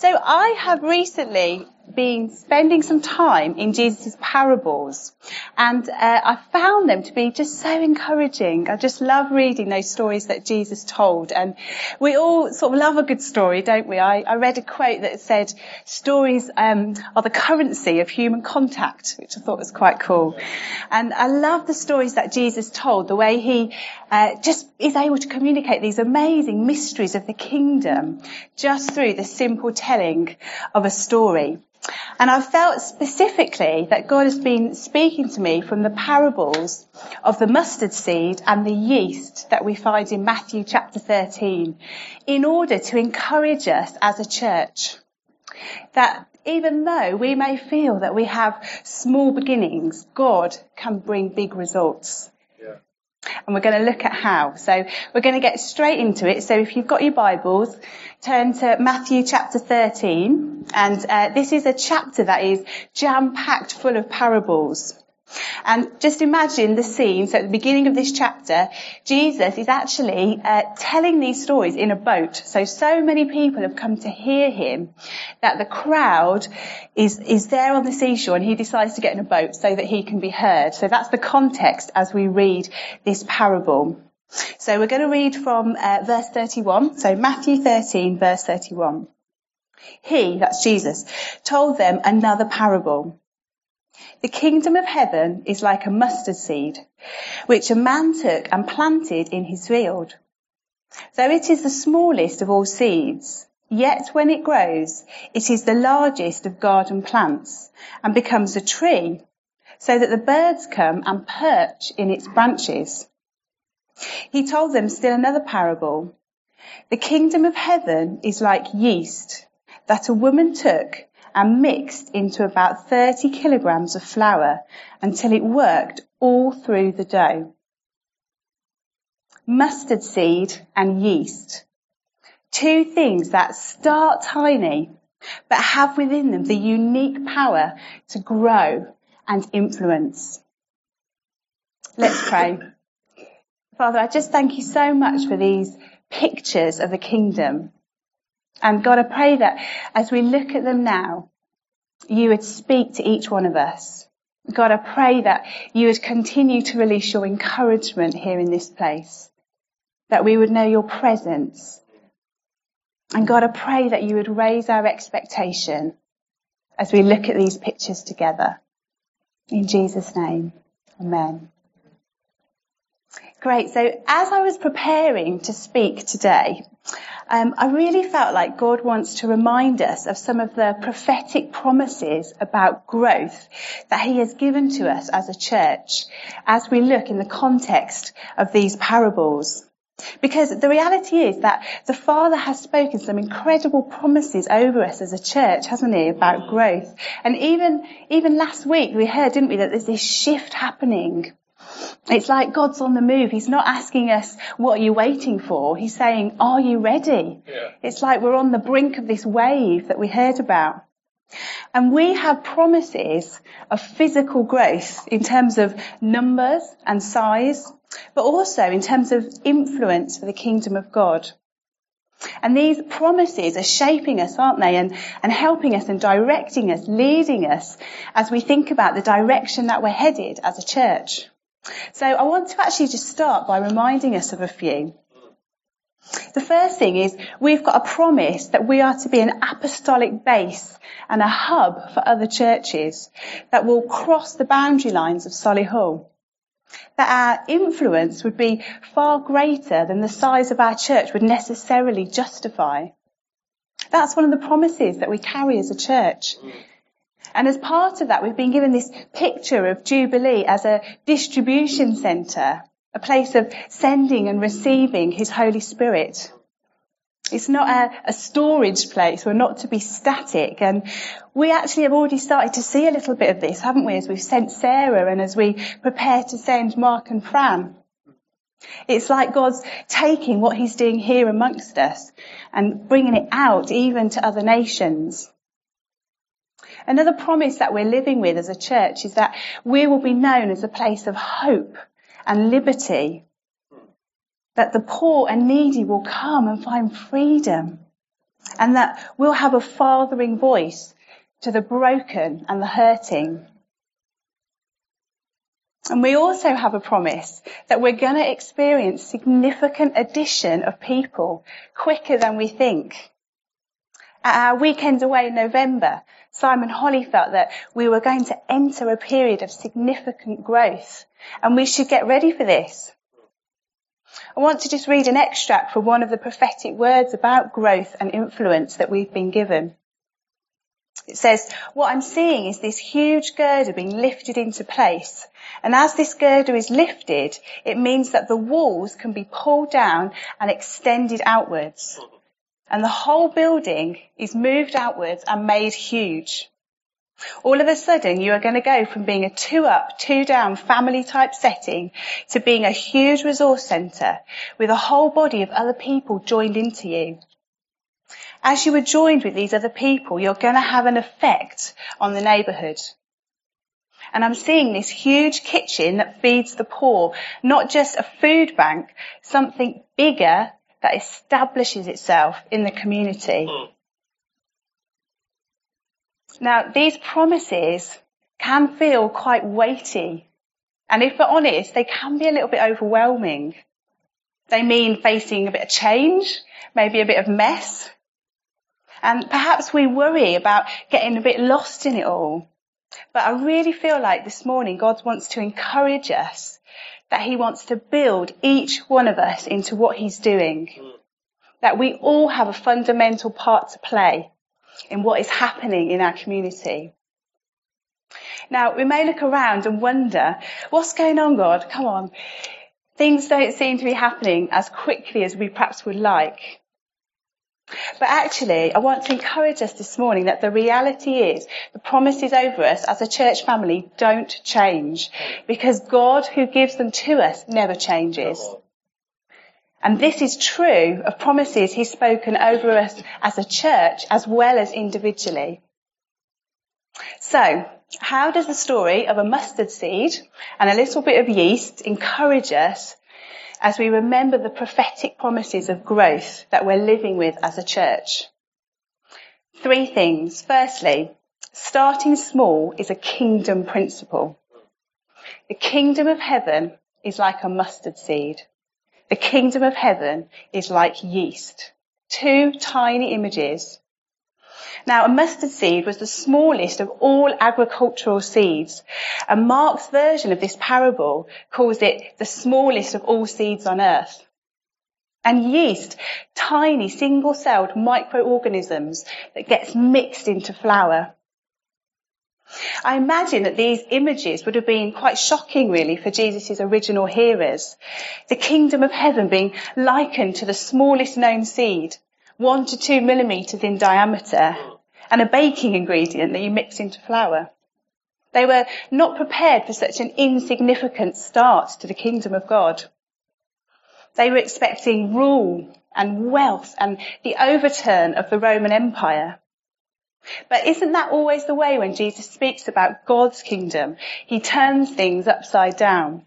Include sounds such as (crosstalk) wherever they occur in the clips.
So I have recently been spending some time in Jesus' parables and uh, I found them to be just so encouraging. I just love reading those stories that Jesus told and we all sort of love a good story, don't we? I, I read a quote that said stories um, are the currency of human contact, which I thought was quite cool. And I love the stories that Jesus told, the way he uh, just is able to communicate these amazing mysteries of the kingdom just through the simple telling of a story. And I've felt specifically that God has been speaking to me from the parables of the mustard seed and the yeast that we find in Matthew chapter 13 in order to encourage us as a church. That even though we may feel that we have small beginnings, God can bring big results. And we're going to look at how. So we're going to get straight into it. So if you've got your Bibles, turn to Matthew chapter 13. And uh, this is a chapter that is jam-packed full of parables. And just imagine the scene. So at the beginning of this chapter, Jesus is actually uh, telling these stories in a boat. So so many people have come to hear him that the crowd is is there on the seashore, and he decides to get in a boat so that he can be heard. So that's the context as we read this parable. So we're going to read from uh, verse 31. So Matthew 13, verse 31. He, that's Jesus, told them another parable. The kingdom of heaven is like a mustard seed, which a man took and planted in his field. Though it is the smallest of all seeds, yet when it grows, it is the largest of garden plants and becomes a tree, so that the birds come and perch in its branches. He told them still another parable. The kingdom of heaven is like yeast that a woman took and mixed into about 30 kilograms of flour until it worked all through the dough. Mustard seed and yeast. Two things that start tiny, but have within them the unique power to grow and influence. Let's pray. Father, I just thank you so much for these pictures of the kingdom and God, I pray that as we look at them now, you would speak to each one of us. God, I pray that you would continue to release your encouragement here in this place, that we would know your presence. And God, I pray that you would raise our expectation as we look at these pictures together. In Jesus' name, amen. Great. So as I was preparing to speak today, um, I really felt like God wants to remind us of some of the prophetic promises about growth that He has given to us as a church as we look in the context of these parables. Because the reality is that the Father has spoken some incredible promises over us as a church, hasn't He, about growth. And even, even last week we heard, didn't we, that there's this shift happening it's like God's on the move. He's not asking us, what are you waiting for? He's saying, are you ready? Yeah. It's like we're on the brink of this wave that we heard about. And we have promises of physical growth in terms of numbers and size, but also in terms of influence for the kingdom of God. And these promises are shaping us, aren't they? And, and helping us and directing us, leading us as we think about the direction that we're headed as a church. So I want to actually just start by reminding us of a few. The first thing is we've got a promise that we are to be an apostolic base and a hub for other churches that will cross the boundary lines of Solihull. That our influence would be far greater than the size of our church would necessarily justify. That's one of the promises that we carry as a church. And as part of that, we've been given this picture of Jubilee as a distribution centre, a place of sending and receiving His Holy Spirit. It's not a, a, storage place. We're not to be static. And we actually have already started to see a little bit of this, haven't we, as we've sent Sarah and as we prepare to send Mark and Fran. It's like God's taking what He's doing here amongst us and bringing it out even to other nations. Another promise that we're living with as a church is that we will be known as a place of hope and liberty. That the poor and needy will come and find freedom. and that we'll have a fathering voice to the broken and the hurting. And we also have a promise that we're going to experience significant addition of people quicker than we think. At our weekend away in November, Simon Holly felt that we were going to enter a period of significant growth and we should get ready for this. I want to just read an extract from one of the prophetic words about growth and influence that we've been given. It says, what I'm seeing is this huge girder being lifted into place. And as this girder is lifted, it means that the walls can be pulled down and extended outwards. And the whole building is moved outwards and made huge. All of a sudden, you are going to go from being a two up, two down family type setting to being a huge resource centre with a whole body of other people joined into you. As you are joined with these other people, you're going to have an effect on the neighbourhood. And I'm seeing this huge kitchen that feeds the poor, not just a food bank, something bigger that establishes itself in the community. Mm. Now, these promises can feel quite weighty. And if we're honest, they can be a little bit overwhelming. They mean facing a bit of change, maybe a bit of mess. And perhaps we worry about getting a bit lost in it all. But I really feel like this morning God wants to encourage us that he wants to build each one of us into what he's doing. That we all have a fundamental part to play in what is happening in our community. Now, we may look around and wonder, what's going on, God? Come on. Things don't seem to be happening as quickly as we perhaps would like. But actually, I want to encourage us this morning that the reality is the promises over us as a church family don't change because God who gives them to us never changes. And this is true of promises he's spoken over us as a church as well as individually. So, how does the story of a mustard seed and a little bit of yeast encourage us as we remember the prophetic promises of growth that we're living with as a church? Three things. Firstly, starting small is a kingdom principle. The kingdom of heaven is like a mustard seed. The kingdom of heaven is like yeast. Two tiny images. Now, a mustard seed was the smallest of all agricultural seeds, and Mark's version of this parable calls it the smallest of all seeds on earth. And yeast, tiny single-celled microorganisms that gets mixed into flour. I imagine that these images would have been quite shocking really for Jesus' original hearers. The kingdom of heaven being likened to the smallest known seed, one to two millimeters in diameter, and a baking ingredient that you mix into flour. They were not prepared for such an insignificant start to the kingdom of God. They were expecting rule and wealth and the overturn of the Roman Empire. But isn't that always the way when Jesus speaks about God's kingdom? He turns things upside down.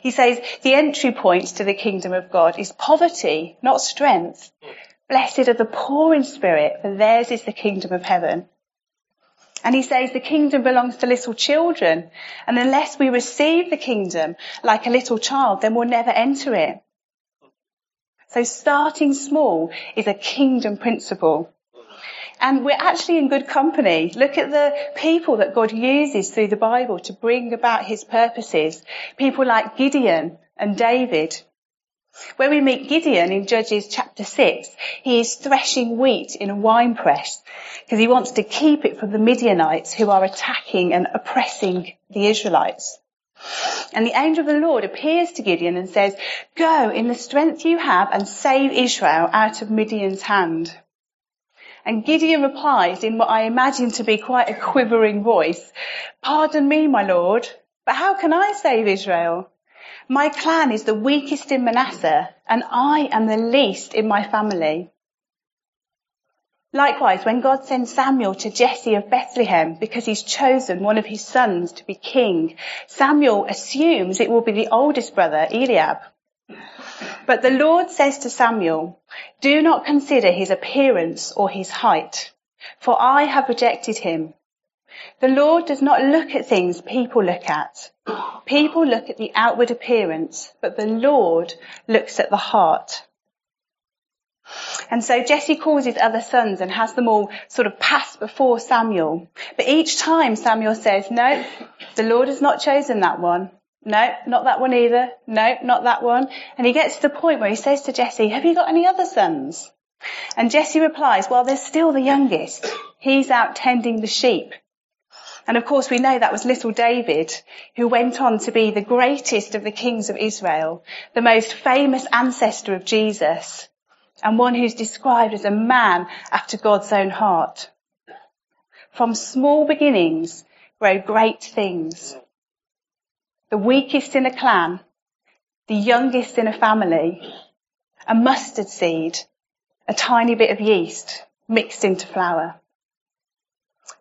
He says the entry point to the kingdom of God is poverty, not strength. Blessed are the poor in spirit, for theirs is the kingdom of heaven. And he says the kingdom belongs to little children, and unless we receive the kingdom like a little child, then we'll never enter it. So starting small is a kingdom principle. And we're actually in good company. Look at the people that God uses through the Bible to bring about his purposes. People like Gideon and David. When we meet Gideon in Judges chapter 6, he is threshing wheat in a wine press because he wants to keep it from the Midianites who are attacking and oppressing the Israelites. And the angel of the Lord appears to Gideon and says, go in the strength you have and save Israel out of Midian's hand. And Gideon replies in what I imagine to be quite a quivering voice, Pardon me, my Lord, but how can I save Israel? My clan is the weakest in Manasseh, and I am the least in my family. Likewise, when God sends Samuel to Jesse of Bethlehem because he's chosen one of his sons to be king, Samuel assumes it will be the oldest brother, Eliab. But the Lord says to Samuel, do not consider his appearance or his height, for I have rejected him. The Lord does not look at things people look at. People look at the outward appearance, but the Lord looks at the heart. And so Jesse calls his other sons and has them all sort of pass before Samuel. But each time Samuel says, no, the Lord has not chosen that one. No, not that one either. No, not that one. And he gets to the point where he says to Jesse, have you got any other sons? And Jesse replies, well, there's still the youngest. He's out tending the sheep. And of course we know that was little David, who went on to be the greatest of the kings of Israel, the most famous ancestor of Jesus, and one who's described as a man after God's own heart. From small beginnings grow great things the weakest in a clan, the youngest in a family, a mustard seed, a tiny bit of yeast mixed into flour.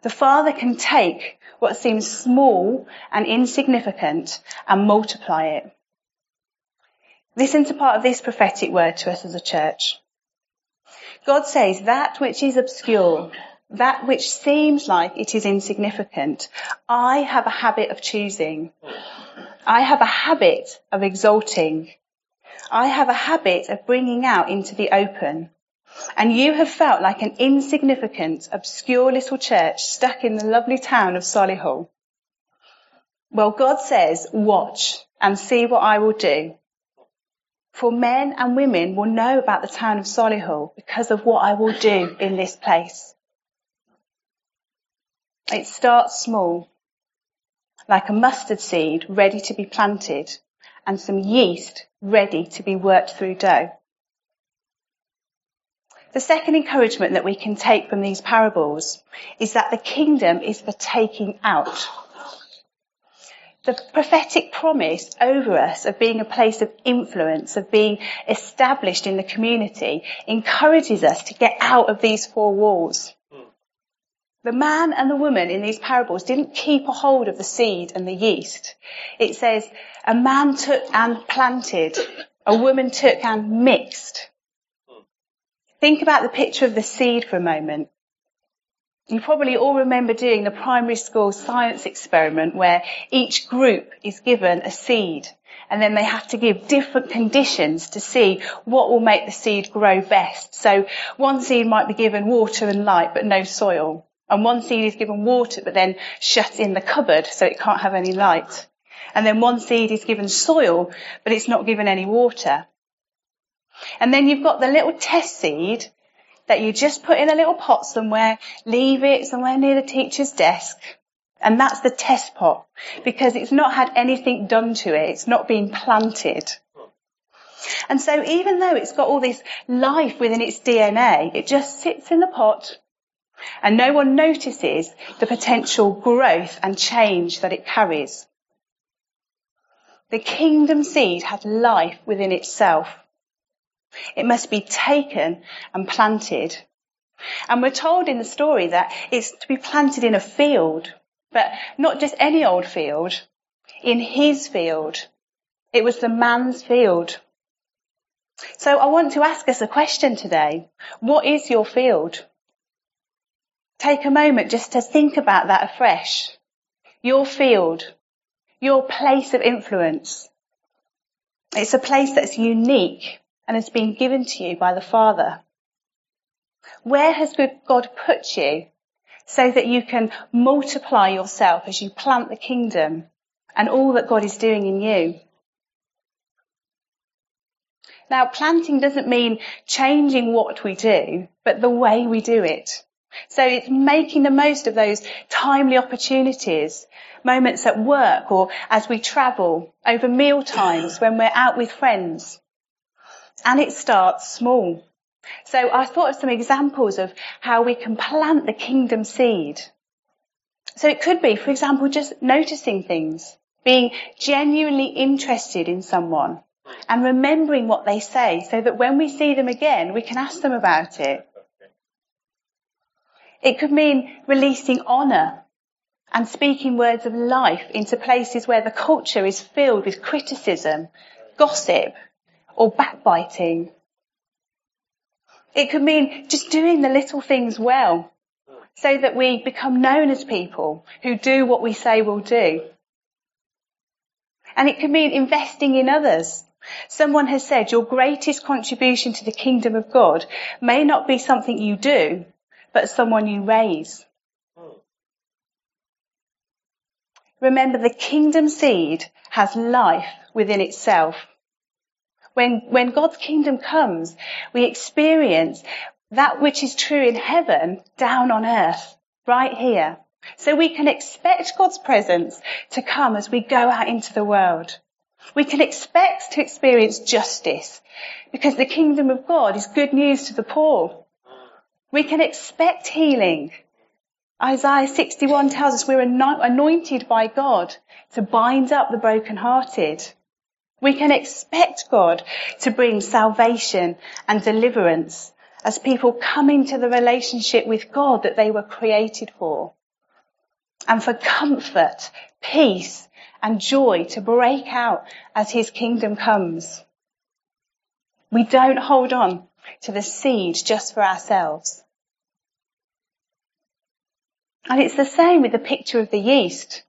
The Father can take what seems small and insignificant and multiply it. Listen to part of this prophetic word to us as a church. God says that which is obscure, that which seems like it is insignificant, I have a habit of choosing. I have a habit of exalting. I have a habit of bringing out into the open. And you have felt like an insignificant, obscure little church stuck in the lovely town of Solihull. Well, God says, watch and see what I will do. For men and women will know about the town of Solihull because of what I will do in this place. It starts small like a mustard seed ready to be planted and some yeast ready to be worked through dough. The second encouragement that we can take from these parables is that the kingdom is for taking out. The prophetic promise over us of being a place of influence, of being established in the community, encourages us to get out of these four walls. The man and the woman in these parables didn't keep a hold of the seed and the yeast. It says, a man took and planted, a woman took and mixed. Think about the picture of the seed for a moment. You probably all remember doing the primary school science experiment where each group is given a seed and then they have to give different conditions to see what will make the seed grow best. So one seed might be given water and light but no soil. And one seed is given water, but then shut in the cupboard so it can't have any light. And then one seed is given soil, but it's not given any water. And then you've got the little test seed that you just put in a little pot somewhere, leave it somewhere near the teacher's desk. And that's the test pot because it's not had anything done to it. It's not been planted. And so even though it's got all this life within its DNA, it just sits in the pot and no one notices the potential growth and change that it carries. The kingdom seed has life within itself. It must be taken and planted. And we're told in the story that it's to be planted in a field, but not just any old field, in his field. It was the man's field. So I want to ask us a question today. What is your field? Take a moment just to think about that afresh. Your field, your place of influence. It's a place that's unique and has been given to you by the Father. Where has God put you so that you can multiply yourself as you plant the kingdom and all that God is doing in you? Now, planting doesn't mean changing what we do, but the way we do it. So it's making the most of those timely opportunities, moments at work or as we travel, over meal times when we're out with friends. And it starts small. So I thought of some examples of how we can plant the kingdom seed. So it could be, for example, just noticing things, being genuinely interested in someone and remembering what they say so that when we see them again, we can ask them about it it could mean releasing honour and speaking words of life into places where the culture is filled with criticism, gossip, or backbiting. It could mean just doing the little things well so that we become known as people who do what we say we'll do. And it could mean investing in others. Someone has said your greatest contribution to the kingdom of God may not be something you do, but someone you raise. Remember the kingdom seed has life within itself. When, when God's kingdom comes, we experience that which is true in heaven down on earth, right here. So we can expect God's presence to come as we go out into the world. We can expect to experience justice because the kingdom of God is good news to the poor. We can expect healing. Isaiah 61 tells us we're anointed by God to bind up the brokenhearted. We can expect God to bring salvation and deliverance as people come into the relationship with God that they were created for. And for comfort, peace and joy to break out as his kingdom comes. We don't hold on to the seed just for ourselves. And it's the same with the picture of the yeast.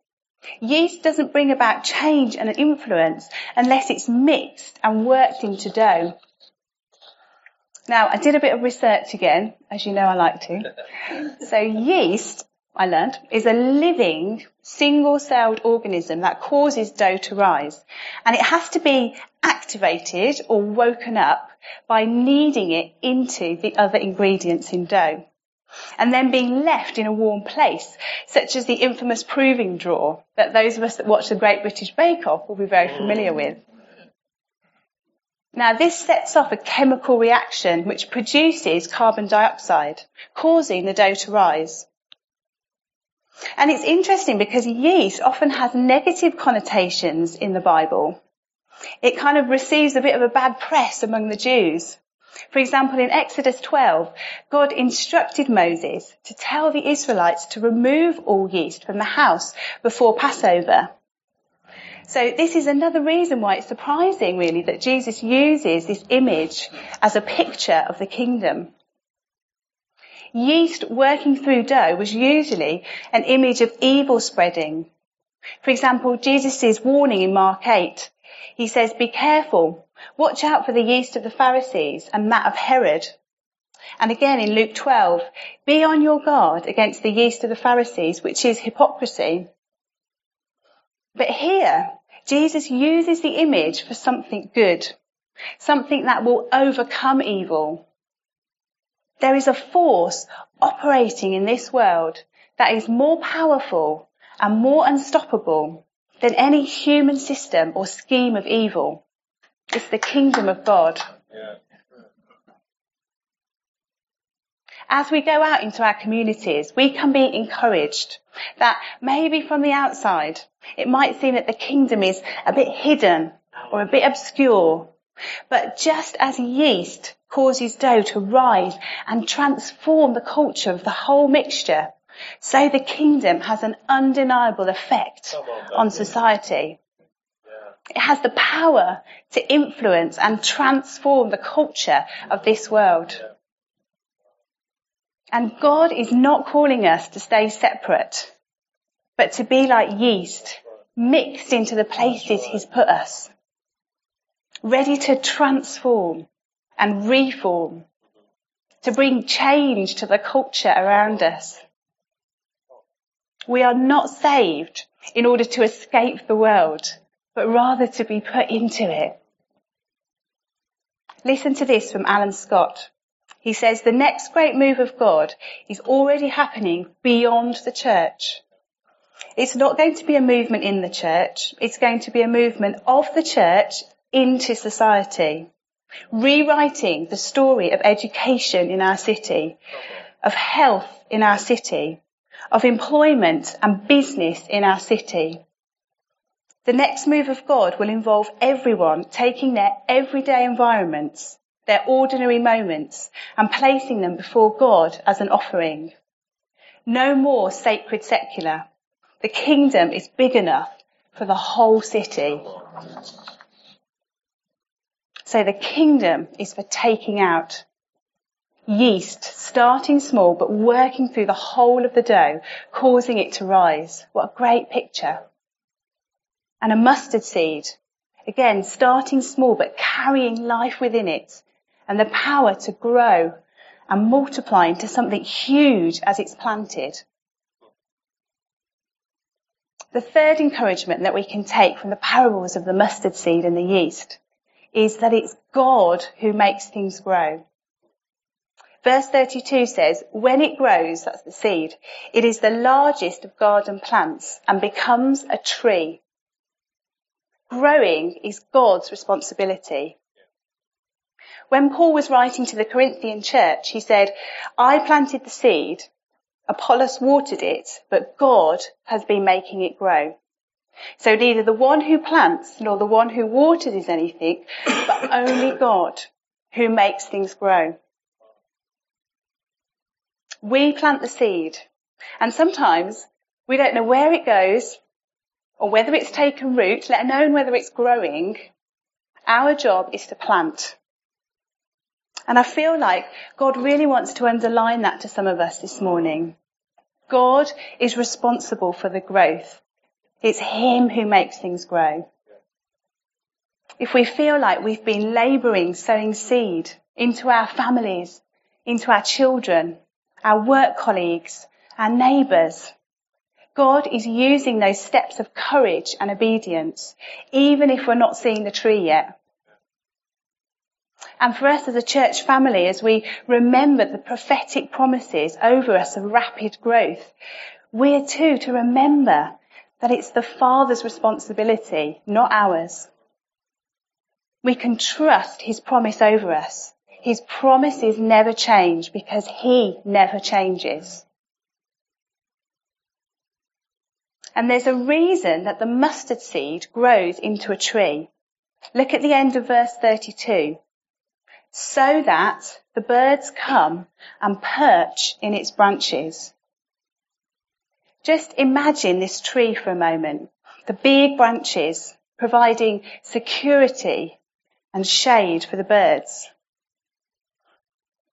Yeast doesn't bring about change and influence unless it's mixed and worked into dough. Now, I did a bit of research again, as you know I like to. (laughs) So yeast, I learned, is a living, single-celled organism that causes dough to rise. And it has to be activated or woken up by kneading it into the other ingredients in dough and then being left in a warm place, such as the infamous proving drawer that those of us that watch the Great British Bake Off will be very familiar with. Now this sets off a chemical reaction which produces carbon dioxide, causing the dough to rise. And it's interesting because yeast often has negative connotations in the Bible. It kind of receives a bit of a bad press among the Jews. For example, in Exodus 12, God instructed Moses to tell the Israelites to remove all yeast from the house before Passover. So this is another reason why it's surprising really that Jesus uses this image as a picture of the kingdom. Yeast working through dough was usually an image of evil spreading. For example, Jesus' warning in Mark 8, he says, be careful Watch out for the yeast of the Pharisees and that of Herod. And again in Luke 12, be on your guard against the yeast of the Pharisees, which is hypocrisy. But here, Jesus uses the image for something good, something that will overcome evil. There is a force operating in this world that is more powerful and more unstoppable than any human system or scheme of evil. It's the kingdom of God. As we go out into our communities, we can be encouraged that maybe from the outside, it might seem that the kingdom is a bit hidden or a bit obscure. But just as yeast causes dough to rise and transform the culture of the whole mixture, so the kingdom has an undeniable effect on society. It has the power to influence and transform the culture of this world. And God is not calling us to stay separate, but to be like yeast, mixed into the places He's put us, ready to transform and reform, to bring change to the culture around us. We are not saved in order to escape the world, but rather to be put into it. Listen to this from Alan Scott. He says the next great move of God is already happening beyond the church. It's not going to be a movement in the church. It's going to be a movement of the church into society. Rewriting the story of education in our city, of health in our city, of employment and business in our city, the next move of God will involve everyone taking their everyday environments, their ordinary moments, and placing them before God as an offering. No more sacred secular. The kingdom is big enough for the whole city. So the kingdom is for taking out. Yeast, starting small but working through the whole of the dough, causing it to rise. What a great picture. And a mustard seed, again, starting small but carrying life within it and the power to grow and multiply into something huge as it's planted. The third encouragement that we can take from the parables of the mustard seed and the yeast is that it's God who makes things grow. Verse 32 says, when it grows, that's the seed, it is the largest of garden plants and becomes a tree. Growing is God's responsibility. When Paul was writing to the Corinthian church, he said, I planted the seed, Apollos watered it, but God has been making it grow. So neither the one who plants nor the one who waters is anything, but only God who makes things grow. We plant the seed and sometimes we don't know where it goes or whether it's taken root, let alone whether it's growing. Our job is to plant. And I feel like God really wants to underline that to some of us this morning. God is responsible for the growth. It's Him who makes things grow. If we feel like we've been labouring, sowing seed into our families, into our children, our work colleagues, our neighbours, God is using those steps of courage and obedience, even if we're not seeing the tree yet. And for us as a church family, as we remember the prophetic promises over us of rapid growth, we're too to remember that it's the Father's responsibility, not ours. We can trust His promise over us. His promises never change because He never changes. And there's a reason that the mustard seed grows into a tree. Look at the end of verse 32 so that the birds come and perch in its branches. Just imagine this tree for a moment. The big branches providing security and shade for the birds.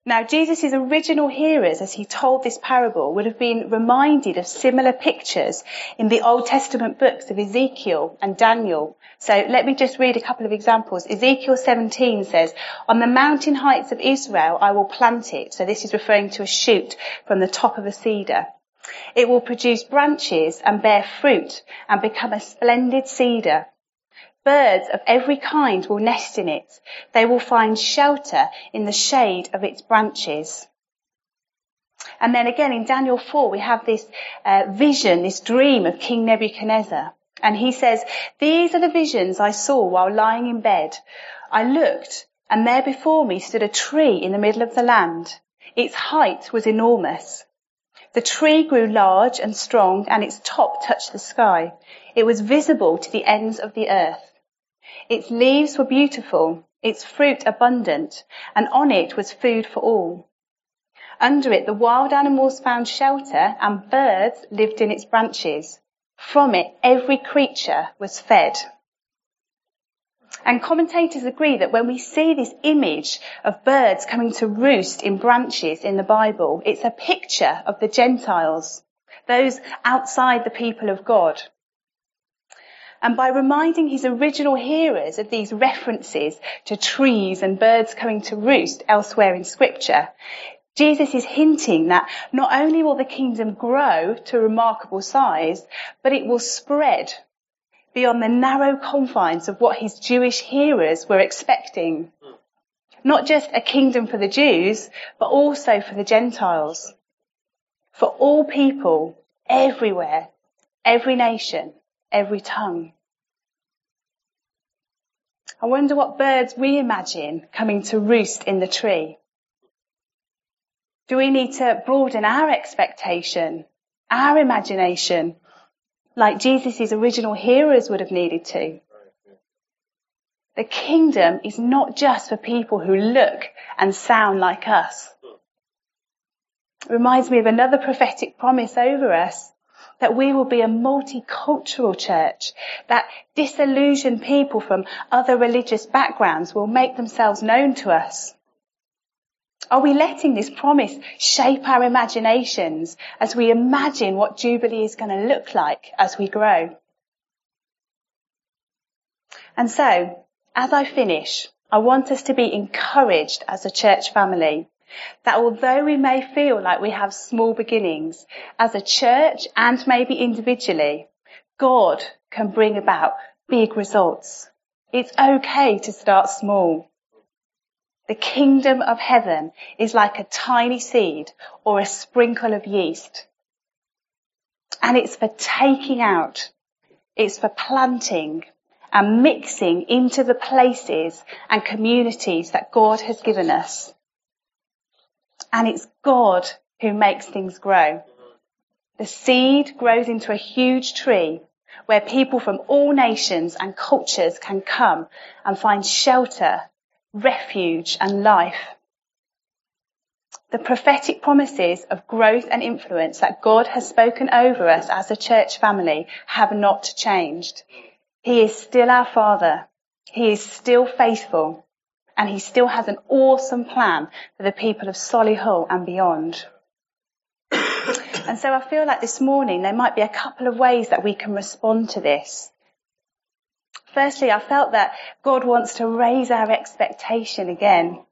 Now, Jesus' original hearers, as he told this parable, would have been reminded of similar pictures in the Old Testament books of Ezekiel and Daniel. So let me just read a couple of examples. Ezekiel 17 says, on the mountain heights of Israel, I will plant it. So this is referring to a shoot from the top of a cedar. It will produce branches and bear fruit and become a splendid cedar. Birds of every kind will nest in it. They will find shelter in the shade of its branches. And then again in Daniel 4, we have this uh, vision, this dream of King Nebuchadnezzar. And he says, these are the visions I saw while lying in bed. I looked and there before me stood a tree in the middle of the land. Its height was enormous. The tree grew large and strong and its top touched the sky. It was visible to the ends of the earth. Its leaves were beautiful, its fruit abundant, and on it was food for all. Under it the wild animals found shelter and birds lived in its branches. From it every creature was fed. And commentators agree that when we see this image of birds coming to roost in branches in the Bible, it's a picture of the Gentiles, those outside the people of God. And by reminding his original hearers of these references to trees and birds coming to roost elsewhere in scripture, Jesus is hinting that not only will the kingdom grow to remarkable size, but it will spread beyond the narrow confines of what his Jewish hearers were expecting. Not just a kingdom for the Jews, but also for the Gentiles. For all people, everywhere, every nation, every tongue. I wonder what birds we imagine coming to roost in the tree. Do we need to broaden our expectation, our imagination, like Jesus' original hearers would have needed to? The kingdom is not just for people who look and sound like us. It reminds me of another prophetic promise over us that we will be a multicultural church, that disillusioned people from other religious backgrounds will make themselves known to us. Are we letting this promise shape our imaginations as we imagine what Jubilee is going to look like as we grow? And so, as I finish, I want us to be encouraged as a church family that although we may feel like we have small beginnings as a church and maybe individually, God can bring about big results. It's okay to start small. The kingdom of heaven is like a tiny seed or a sprinkle of yeast. And it's for taking out. It's for planting and mixing into the places and communities that God has given us. And it's God who makes things grow. The seed grows into a huge tree where people from all nations and cultures can come and find shelter, refuge and life. The prophetic promises of growth and influence that God has spoken over us as a church family have not changed. He is still our Father. He is still faithful and he still has an awesome plan for the people of Solihull and beyond. (coughs) and so I feel like this morning there might be a couple of ways that we can respond to this. Firstly, I felt that God wants to raise our expectation again.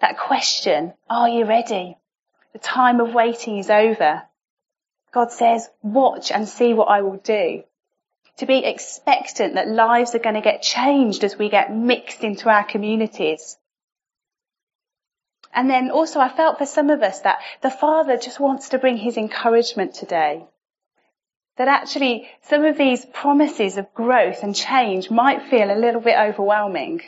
That question, are you ready? The time of waiting is over. God says, watch and see what I will do to be expectant that lives are going to get changed as we get mixed into our communities. And then also I felt for some of us that the Father just wants to bring his encouragement today. That actually some of these promises of growth and change might feel a little bit overwhelming.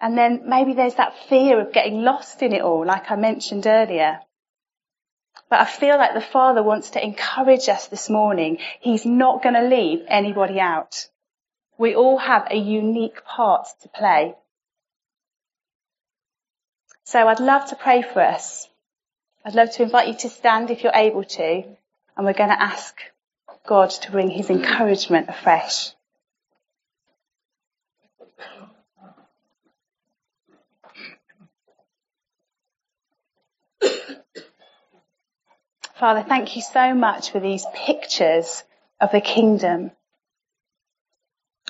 And then maybe there's that fear of getting lost in it all, like I mentioned earlier. But I feel like the Father wants to encourage us this morning. He's not going to leave anybody out. We all have a unique part to play. So I'd love to pray for us. I'd love to invite you to stand if you're able to, and we're going to ask God to bring his encouragement afresh. Father, thank you so much for these pictures of the kingdom.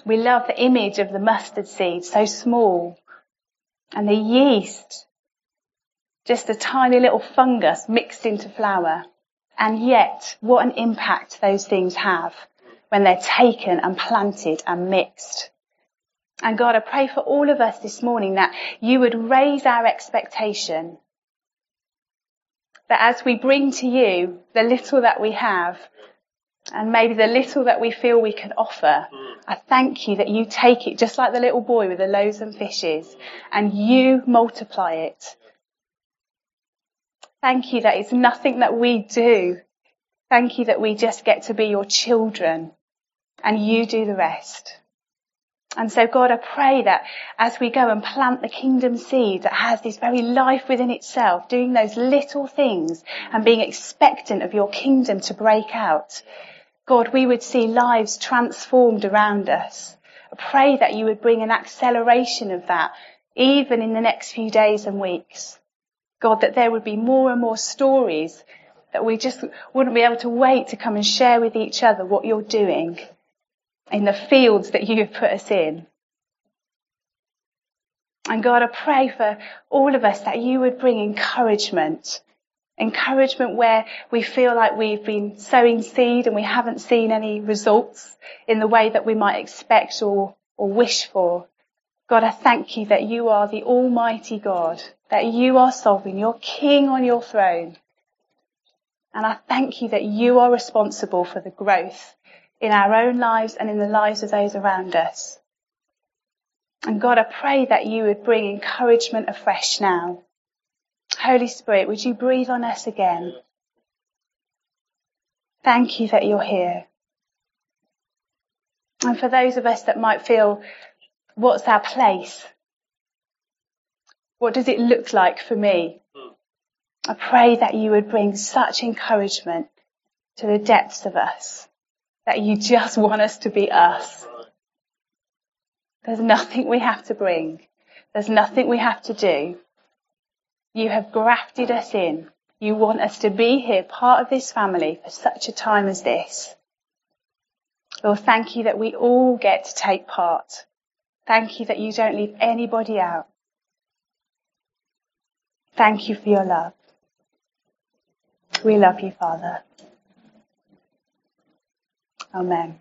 We love the image of the mustard seed, so small, and the yeast, just a tiny little fungus mixed into flour. And yet, what an impact those things have when they're taken and planted and mixed. And God, I pray for all of us this morning that you would raise our expectation that as we bring to you the little that we have, and maybe the little that we feel we can offer, I thank you that you take it just like the little boy with the loaves and fishes and you multiply it. Thank you that it's nothing that we do. Thank you that we just get to be your children and you do the rest. And so God, I pray that as we go and plant the kingdom seed that has this very life within itself, doing those little things and being expectant of your kingdom to break out, God, we would see lives transformed around us. I pray that you would bring an acceleration of that even in the next few days and weeks. God, that there would be more and more stories that we just wouldn't be able to wait to come and share with each other what you're doing in the fields that you have put us in. And God, I pray for all of us that you would bring encouragement. Encouragement where we feel like we've been sowing seed and we haven't seen any results in the way that we might expect or, or wish for. God, I thank you that you are the Almighty God, that you are sovereign, you're King on your throne. And I thank you that you are responsible for the growth in our own lives and in the lives of those around us. And God, I pray that you would bring encouragement afresh now. Holy Spirit, would you breathe on us again? Thank you that you're here. And for those of us that might feel, what's our place? What does it look like for me? I pray that you would bring such encouragement to the depths of us that you just want us to be us. There's nothing we have to bring. There's nothing we have to do. You have grafted us in. You want us to be here, part of this family for such a time as this. Lord, thank you that we all get to take part. Thank you that you don't leave anybody out. Thank you for your love. We love you, Father. Amen.